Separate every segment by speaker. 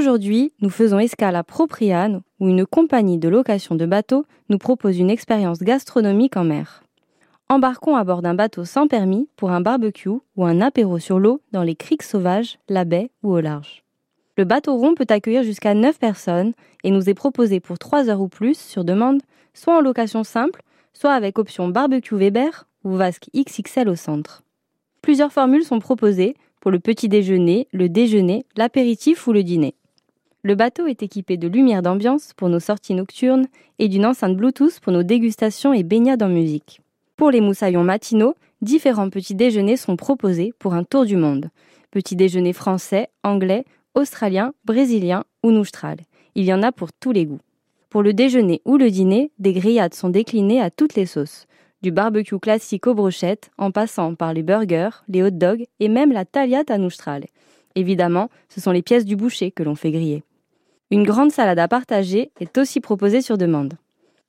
Speaker 1: Aujourd'hui, nous faisons escale à Propriane, où une compagnie de location de bateaux nous propose une expérience gastronomique en mer. Embarquons à bord d'un bateau sans permis pour un barbecue ou un apéro sur l'eau dans les criques sauvages, la baie ou au large. Le bateau rond peut accueillir jusqu'à 9 personnes et nous est proposé pour 3 heures ou plus sur demande, soit en location simple, soit avec option barbecue Weber ou vasque XXL au centre. Plusieurs formules sont proposées pour le petit déjeuner, le déjeuner, l'apéritif ou le dîner. Le bateau est équipé de lumières d'ambiance pour nos sorties nocturnes et d'une enceinte Bluetooth pour nos dégustations et baignades en musique. Pour les moussaillons matinaux, différents petits déjeuners sont proposés pour un tour du monde. Petit déjeuner français, anglais australien, brésilien ou noustral. Il y en a pour tous les goûts. Pour le déjeuner ou le dîner, des grillades sont déclinées à toutes les sauces. Du barbecue classique aux brochettes, en passant par les burgers, les hot dogs et même la tagliata noustral. Évidemment, ce sont les pièces du boucher que l'on fait griller. Une grande salade à partager est aussi proposée sur demande.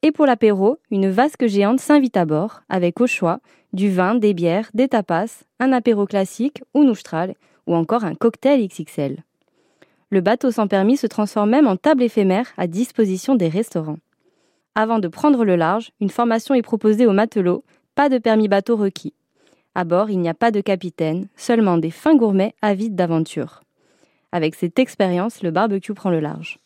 Speaker 1: Et pour l'apéro, une vasque géante s'invite à bord, avec au choix du vin, des bières, des tapas, un apéro classique ou noustral, ou encore un cocktail XXL. Le bateau sans permis se transforme même en table éphémère à disposition des restaurants. Avant de prendre le large, une formation est proposée aux matelots, pas de permis bateau requis. À bord, il n'y a pas de capitaine, seulement des fins gourmets avides d'aventure. Avec cette expérience, le barbecue prend le large.